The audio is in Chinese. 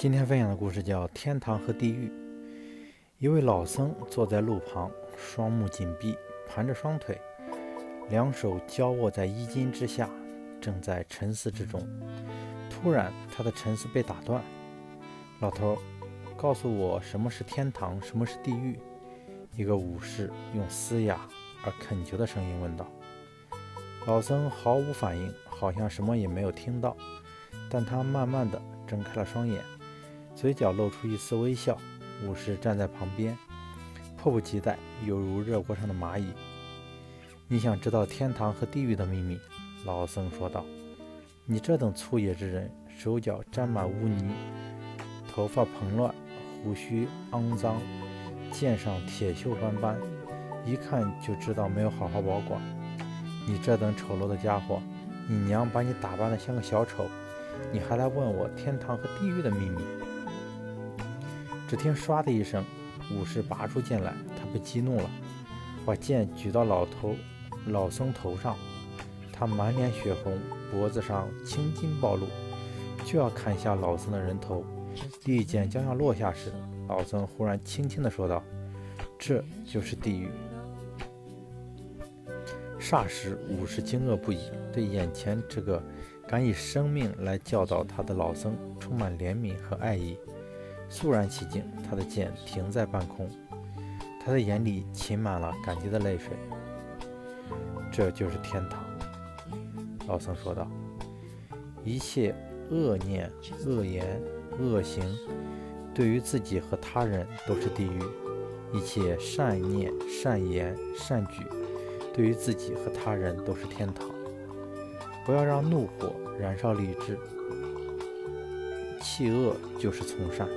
今天分享的故事叫《天堂和地狱》。一位老僧坐在路旁，双目紧闭，盘着双腿，两手交握在衣襟之下，正在沉思之中。突然，他的沉思被打断。老头，告诉我什么是天堂，什么是地狱？一个武士用嘶哑而恳求的声音问道。老僧毫无反应，好像什么也没有听到。但他慢慢地睁开了双眼。嘴角露出一丝微笑，武士站在旁边，迫不及待，犹如热锅上的蚂蚁。你想知道天堂和地狱的秘密？老僧说道。你这等粗野之人，手脚沾满污泥，头发蓬乱，胡须肮脏，剑上铁锈斑斑，一看就知道没有好好保管。你这等丑陋的家伙，你娘把你打扮得像个小丑，你还来问我天堂和地狱的秘密？只听“唰”的一声，武士拔出剑来，他被激怒了，把剑举到老头老僧头上。他满脸血红，脖子上青筋暴露，就要砍下老僧的人头。利剑将要落下时，老僧忽然轻轻地说道：“这就是地狱。”霎时，武士惊愕不已，对眼前这个敢以生命来教导他的老僧充满怜悯和爱意。肃然起敬，他的剑停在半空，他的眼里噙满了感激的泪水。这就是天堂，老僧说道。一切恶念、恶言、恶行，对于自己和他人都是地狱；一切善念、善言、善举，对于自己和他人都是天堂。不要让怒火燃烧理智，弃恶就是从善。